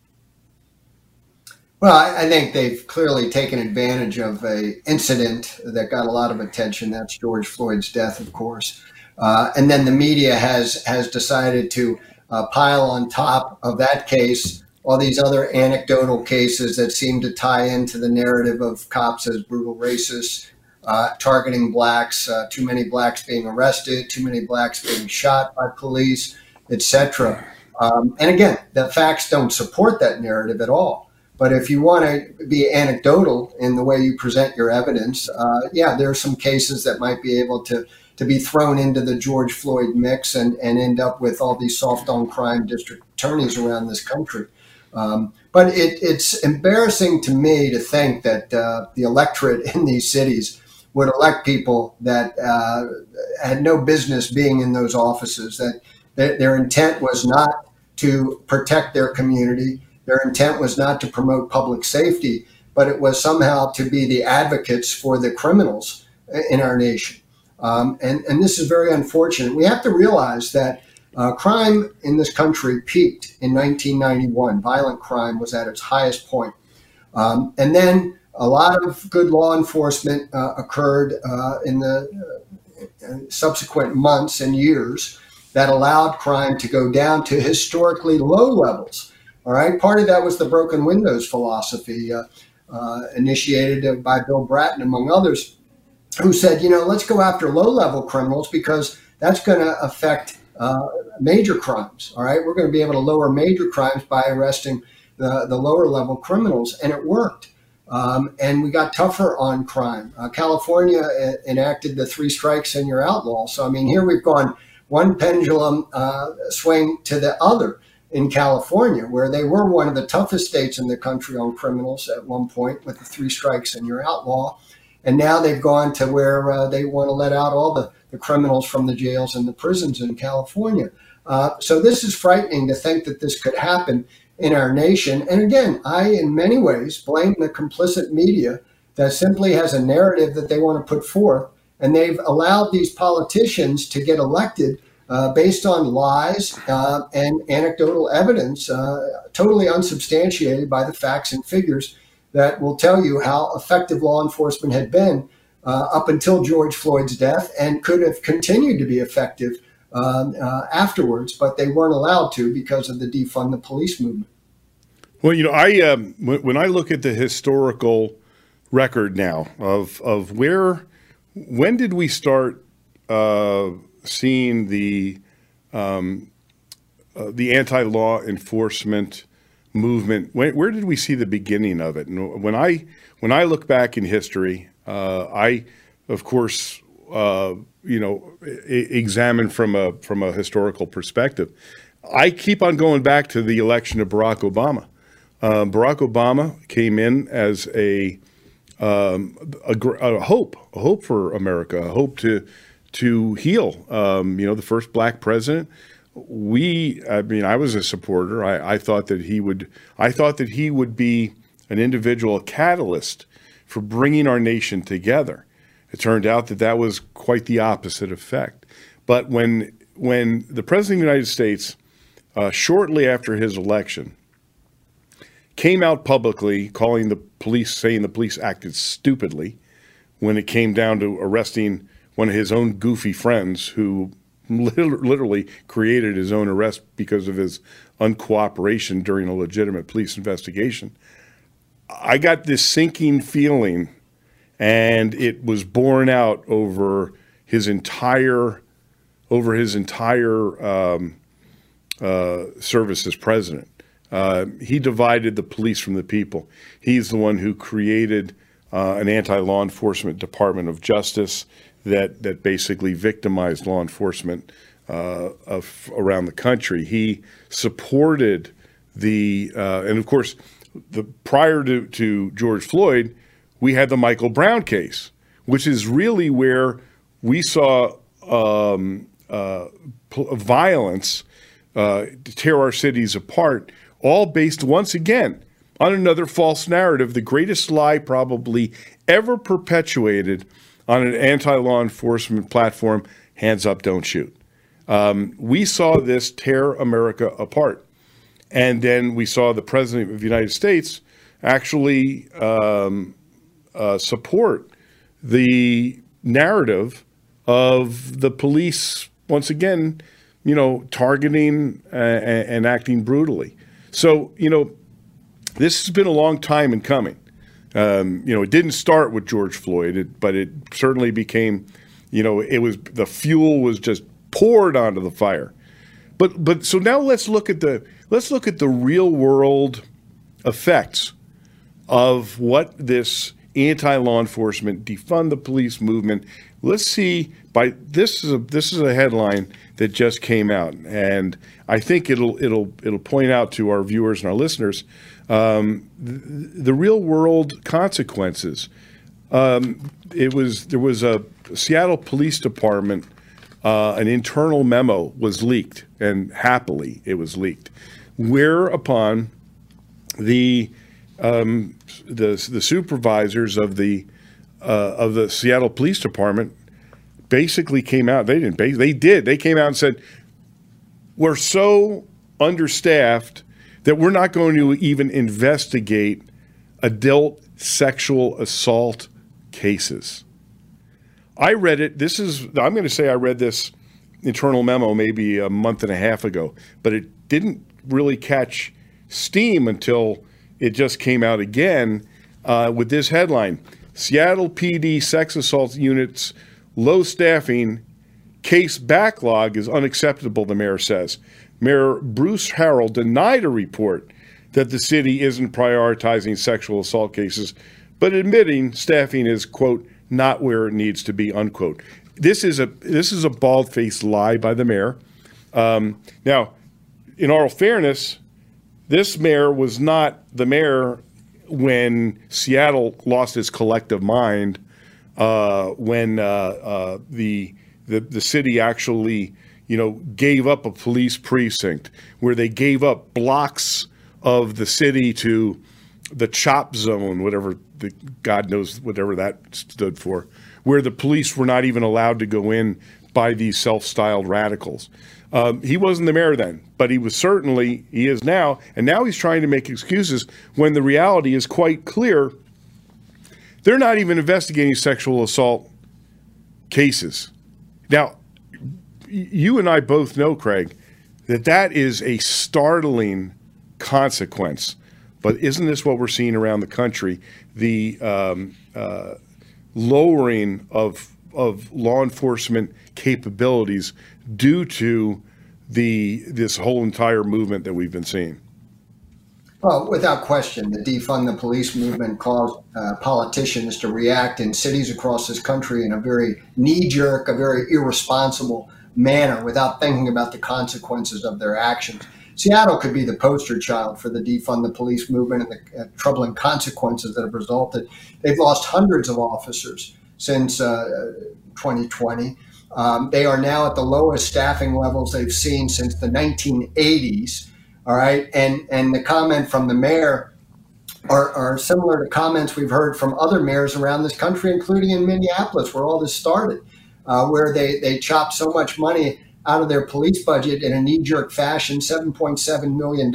B: Well, I, think they've clearly taken advantage of a incident that got a lot of attention. That's George Floyd's death, of course, uh, and then the media has has decided to uh, pile on top of that case all these other anecdotal cases that seem to tie into the narrative of cops as brutal racists, uh, targeting blacks, uh, too many blacks being arrested, too many blacks being shot by police, etc. Um, and again, the facts don't support that narrative at all. But if you want to be anecdotal in the way you present your evidence, uh, yeah, there are some cases that might be able to to be thrown into the George Floyd mix and, and end up with all these soft on crime district attorneys around this country. Um, but it, it's embarrassing to me to think that uh, the electorate in these cities would elect people that uh, had no business being in those offices, that, that their intent was not to protect their community, their intent was not to promote public safety, but it was somehow to be the advocates for the criminals in our nation. Um, and, and this is very unfortunate. We have to realize that uh, crime in this country peaked in 1991. Violent crime was at its highest point. Um, and then a lot of good law enforcement uh, occurred uh, in the uh, subsequent months and years that allowed crime to go down to historically low levels. All right. Part of that was the broken windows philosophy uh, uh, initiated by Bill Bratton, among others, who said, you know, let's go after low level criminals because that's going to affect uh, major crimes. All right. We're going to be able to lower major crimes by arresting the, the lower level criminals. And it worked. Um, and we got tougher on crime. Uh, California uh, enacted the three strikes and you're outlaw. So, I mean, here we've gone one pendulum uh, swing to the other in California, where they were one of the toughest states in the country on criminals at one point with the three strikes and you're outlaw. And now they've gone to where uh, they want to let out all the, the criminals from the jails and the prisons in California. Uh, so this is frightening to think that this could happen in our nation. And again, I, in many ways, blame the complicit media that simply has a narrative that they want to put forth. And they've allowed these politicians to get elected uh, based on lies uh, and anecdotal evidence, uh, totally unsubstantiated by the facts and figures that will tell you how effective law enforcement had been uh, up until George Floyd's death and could have continued to be effective um, afterwards, but they weren't allowed to because of the defund the police movement.
A: Well, you know, I um, when I look at the historical record now of of where when did we start uh, seeing the um, uh, the anti-law enforcement movement. When, where did we see the beginning of it? And when I when I look back in history, uh, I, of course, uh, you know, examine from a from a historical perspective. I keep on going back to the election of Barack Obama. Uh, Barack Obama came in as a, um, a, a, hope, a hope for America, a hope to to heal. Um, you know, the first black president. We, I mean, I was a supporter. I, I thought that he would. I thought that he would be an individual, catalyst for bringing our nation together. It turned out that that was quite the opposite effect. But when when the president of the United States, uh, shortly after his election, came out publicly calling the police, saying the police acted stupidly when it came down to arresting one of his own goofy friends who literally created his own arrest because of his uncooperation during a legitimate police investigation. I got this sinking feeling, and it was borne out over his entire over his entire um, uh, service as president. Uh, he divided the police from the people. He's the one who created uh, an anti-law enforcement Department of Justice that that basically victimized law enforcement uh, of, around the country. He supported the uh, and of course the prior to, to George Floyd, we had the Michael Brown case, which is really where we saw um, uh, violence uh, tear our cities apart, all based once again on another false narrative, the greatest lie probably ever perpetuated on an anti law enforcement platform hands up, don't shoot. Um, we saw this tear America apart. And then we saw the President of the United States actually um, uh, support the narrative of the police, once again, you know, targeting uh, and acting brutally. So, you know, this has been a long time in coming. Um, you know, it didn't start with George Floyd, it, but it certainly became, you know, it was the fuel was just poured onto the fire. But but so now let's look at the let's look at the real world effects of what this anti-law enforcement defund the police movement. Let's see by this is a this is a headline that just came out, and I think it'll it'll it'll point out to our viewers and our listeners um, the, the, real world consequences. Um, it was there was a Seattle Police Department. Uh, an internal memo was leaked, and happily it was leaked. Whereupon the um, the the supervisors of the uh, of the Seattle Police Department basically came out. They didn't. They did. They came out and said, "We're so understaffed that we're not going to even investigate adult sexual assault cases. I read it. This is, I'm going to say I read this internal memo maybe a month and a half ago, but it didn't really catch steam until it just came out again uh, with this headline Seattle PD sex assault units, low staffing, case backlog is unacceptable, the mayor says. Mayor Bruce Harrell denied a report that the city isn't prioritizing sexual assault cases, but admitting staffing is, quote, not where it needs to be, unquote. This is a this is a bald faced lie by the mayor. Um, now, in all fairness, this mayor was not the mayor when Seattle lost its collective mind, uh, when uh, uh, the, the the city actually you know, gave up a police precinct, where they gave up blocks of the city to the chop zone, whatever the God knows whatever that stood for, where the police were not even allowed to go in by these self-styled radicals. Um, he wasn't the mayor then, but he was certainly he is now, and now he's trying to make excuses when the reality is quite clear. They're not even investigating sexual assault cases. Now, you and I both know, Craig, that that is a startling consequence. But isn't this what we're seeing around the country? The um, uh, lowering of of law enforcement capabilities due to the this whole entire movement that we've been seeing.
B: Well, without question, the defund the police movement caused uh, politicians to react in cities across this country in a very knee jerk, a very irresponsible manner without thinking about the consequences of their actions. Seattle could be the poster child for the defund the police movement and the uh, troubling consequences that have resulted. They've lost hundreds of officers since uh, 2020. Um, they are now at the lowest staffing levels they've seen since the 1980s. All right, and and the comment from the mayor are, are similar to comments we've heard from other mayors around this country, including in Minneapolis, where all this started uh, where they, they chopped so much money out of their police budget in a knee jerk fashion $7.7 million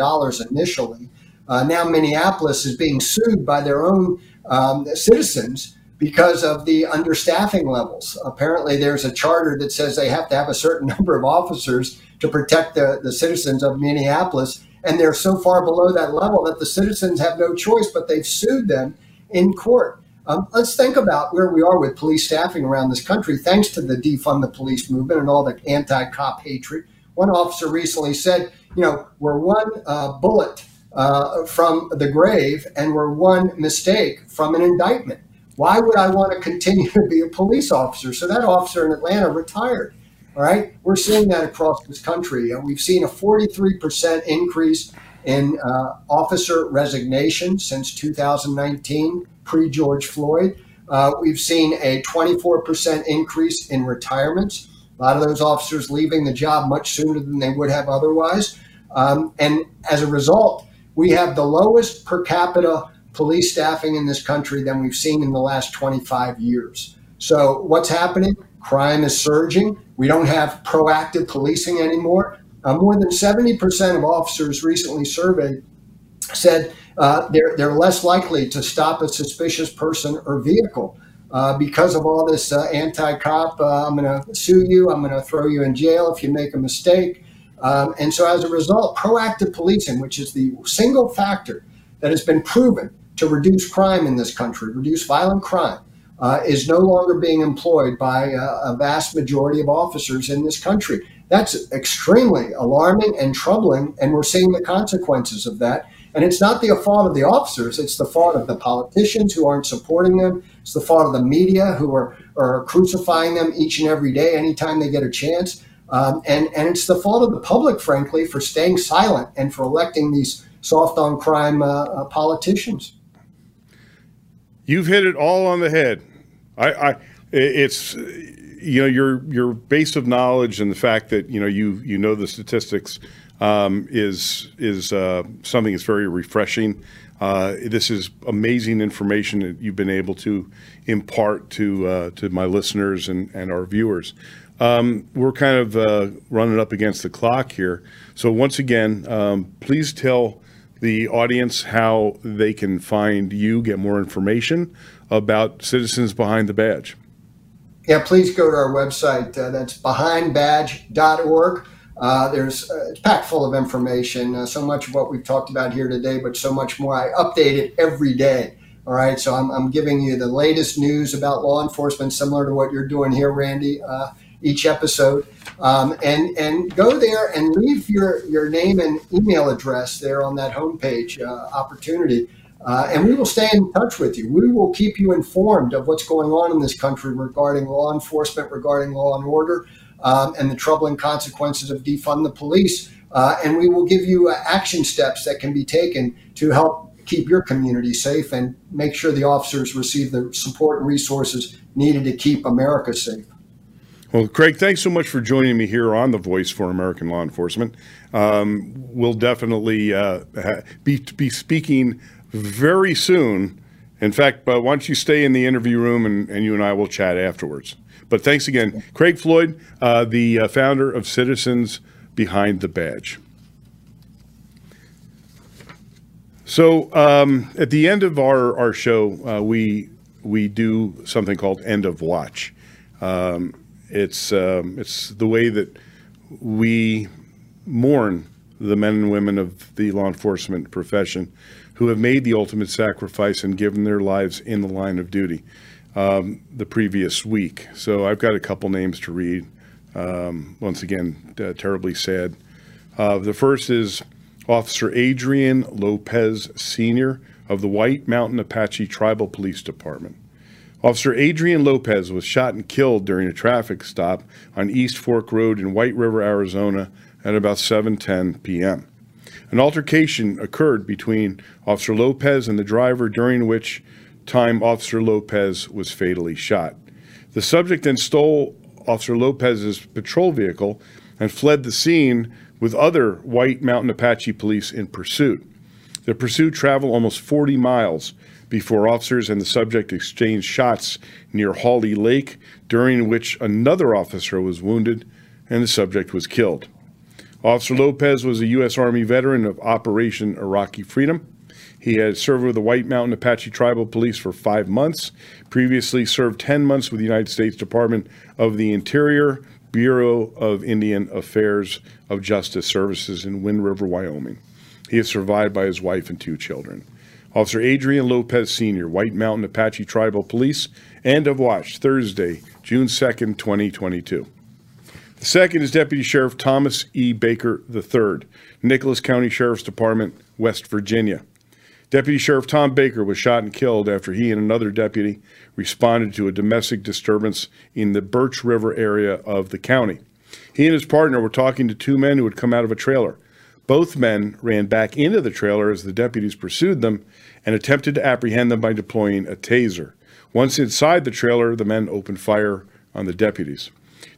B: initially. Uh, now, Minneapolis is being sued by their own um, citizens because of the understaffing levels. Apparently, there's a charter that says they have to have a certain <laughs> number of officers to protect the, the citizens of Minneapolis. And they're so far below that level that the citizens have no choice, but they've sued them in court. Um, let's think about where we are with police staffing around this country, thanks to the defund the police movement and all the anti cop hatred. One officer recently said, you know, we're one uh, bullet uh, from the grave and we're one mistake from an indictment. Why would I want to continue to be a police officer? So that officer in Atlanta retired. All right. We're seeing that across this country. Uh, we've seen a 43% increase in uh, officer resignation since 2019 pre George Floyd. Uh, we've seen a 24% increase in retirements. A lot of those officers leaving the job much sooner than they would have otherwise. Um, and as a result, we have the lowest per capita police staffing in this country than we've seen in the last 25 years. So, what's happening? Crime is surging. We don't have proactive policing anymore. Uh, more than 70% of officers recently surveyed said uh, they're, they're less likely to stop a suspicious person or vehicle. Uh, because of all this uh, anti cop, uh, I'm going to sue you, I'm going to throw you in jail if you make a mistake. Um, and so, as a result, proactive policing, which is the single factor that has been proven to reduce crime in this country, reduce violent crime, uh, is no longer being employed by uh, a vast majority of officers in this country. That's extremely alarming and troubling, and we're seeing the consequences of that. And it's not the fault of the officers, it's the fault of the politicians who aren't supporting them. It's the fault of the media who are, are crucifying them each and every day, anytime they get a chance. Um, and, and it's the fault of the public, frankly, for staying silent and for electing these soft on crime uh, uh, politicians.
A: You've hit it all on the head. I, I, it's you know your your base of knowledge and the fact that you know you you know the statistics um, is is uh, something that's very refreshing. Uh, this is amazing information that you've been able to impart to uh, to my listeners and, and our viewers. Um, we're kind of uh, running up against the clock here, so once again, um, please tell the audience how they can find you, get more information about Citizens Behind the Badge.
B: Yeah, please go to our website. Uh, that's behindbadge.org. Uh, there's uh, it's packed full of information. Uh, so much of what we've talked about here today, but so much more. I update it every day. All right, so I'm, I'm giving you the latest news about law enforcement, similar to what you're doing here, Randy. Uh, each episode, um, and and go there and leave your your name and email address there on that homepage uh, opportunity. Uh, and we will stay in touch with you. We will keep you informed of what's going on in this country regarding law enforcement, regarding law and order, um, and the troubling consequences of defund the police. Uh, and we will give you uh, action steps that can be taken to help keep your community safe and make sure the officers receive the support and resources needed to keep America safe.
A: Well, Craig, thanks so much for joining me here on The Voice for American Law Enforcement. Um, we'll definitely uh, be, be speaking very soon. In fact, why don't you stay in the interview room and, and you and I will chat afterwards. But thanks again. Craig Floyd, uh, the uh, founder of Citizens Behind the Badge. So um, at the end of our, our show, uh, we, we do something called End of Watch. Um, it's, um, it's the way that we mourn the men and women of the law enforcement profession who have made the ultimate sacrifice and given their lives in the line of duty um, the previous week. So I've got a couple names to read. Um, once again, uh, terribly sad. Uh, the first is Officer Adrian Lopez Sr. of the White Mountain Apache Tribal Police Department. Officer Adrian Lopez was shot and killed during a traffic stop on East Fork Road in White River, Arizona at about 7:10 p.m. An altercation occurred between Officer Lopez and the driver during which time Officer Lopez was fatally shot. The subject then stole Officer Lopez's patrol vehicle and fled the scene with other White Mountain Apache police in pursuit. The pursuit traveled almost 40 miles before officers and the subject exchanged shots near Hawley Lake, during which another officer was wounded and the subject was killed. Officer Lopez was a U.S. Army veteran of Operation Iraqi Freedom. He had served with the White Mountain Apache Tribal Police for five months, previously served 10 months with the United States Department of the Interior, Bureau of Indian Affairs of Justice Services in Wind River, Wyoming. He is survived by his wife and two children. Officer Adrian Lopez Sr., White Mountain Apache Tribal Police, end of watch, Thursday, June 2nd, 2022. The second is Deputy Sheriff Thomas E. Baker III, Nicholas County Sheriff's Department, West Virginia. Deputy Sheriff Tom Baker was shot and killed after he and another deputy responded to a domestic disturbance in the Birch River area of the county. He and his partner were talking to two men who had come out of a trailer. Both men ran back into the trailer as the deputies pursued them and attempted to apprehend them by deploying a taser. Once inside the trailer, the men opened fire on the deputies.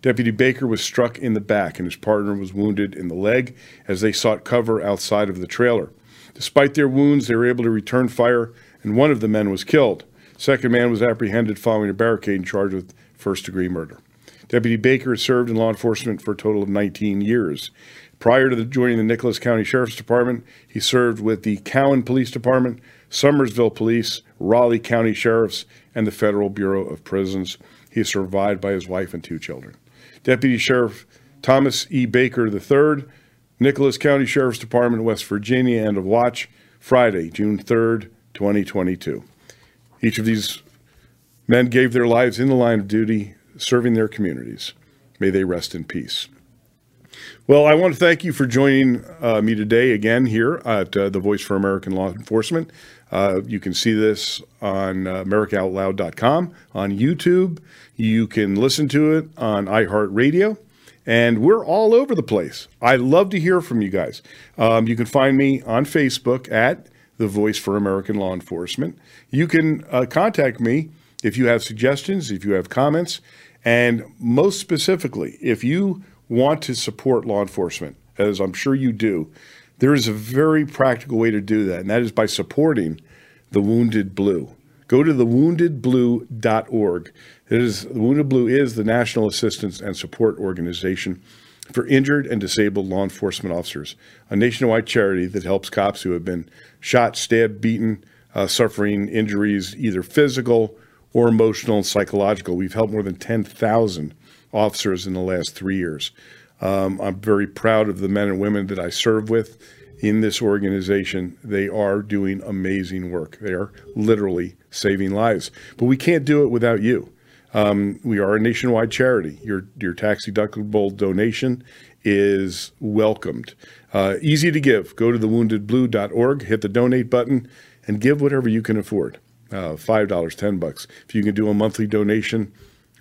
A: Deputy Baker was struck in the back, and his partner was wounded in the leg as they sought cover outside of the trailer. Despite their wounds, they were able to return fire, and one of the men was killed. Second man was apprehended following a barricade and charged with first degree murder. Deputy Baker served in law enforcement for a total of 19 years. Prior to the, joining the Nicholas County Sheriff's Department, he served with the Cowen Police Department, Summersville Police, Raleigh County Sheriffs, and the Federal Bureau of Prisons. He is survived by his wife and two children. Deputy Sheriff Thomas E. Baker III, Nicholas County Sheriff's Department, West Virginia, end of watch, Friday, June 3rd, 2022. Each of these men gave their lives in the line of duty, serving their communities. May they rest in peace. Well, I want to thank you for joining uh, me today again here at uh, the Voice for American Law Enforcement. Uh, you can see this on uh, AmericaOutloud.com, on YouTube. You can listen to it on iHeartRadio, and we're all over the place. I love to hear from you guys. Um, you can find me on Facebook at the Voice for American Law Enforcement. You can uh, contact me if you have suggestions, if you have comments, and most specifically, if you want to support law enforcement, as I'm sure you do, there is a very practical way to do that, and that is by supporting the Wounded Blue. Go to thewoundedblue.org. It is the Wounded Blue is the national assistance and support organization for injured and disabled law enforcement officers, a nationwide charity that helps cops who have been shot, stabbed, beaten, uh, suffering injuries, either physical or emotional and psychological. We've helped more than 10,000 officers in the last three years. Um, I'm very proud of the men and women that I serve with in this organization. They are doing amazing work. They are literally saving lives. But we can't do it without you. Um, we are a nationwide charity. Your your tax deductible donation is welcomed. Uh, easy to give. Go to thewoundedblue.org, hit the donate button, and give whatever you can afford. Uh, Five dollars, ten bucks. If you can do a monthly donation,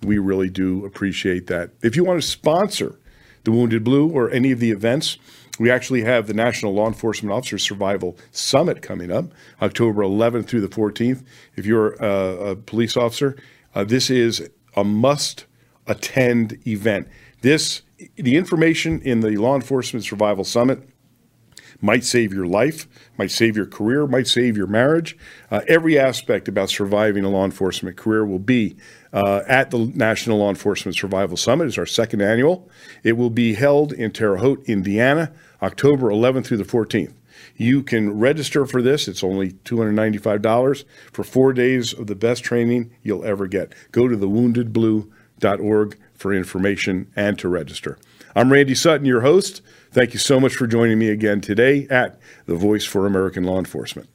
A: we really do appreciate that. If you want to sponsor the Wounded Blue or any of the events, we actually have the National Law Enforcement Officer Survival Summit coming up October 11th through the 14th. If you're a, a police officer, uh, this is a must attend event. This the information in the Law Enforcement Survival Summit might save your life, might save your career, might save your marriage. Uh, every aspect about surviving a law enforcement career will be uh, at the National Law Enforcement Survival Summit. It's our second annual. It will be held in Terre Haute, Indiana, October 11th through the 14th. You can register for this. It's only $295 for four days of the best training you'll ever get. Go to thewoundedblue.org for information and to register. I'm Randy Sutton, your host. Thank you so much for joining me again today at the Voice for American Law Enforcement.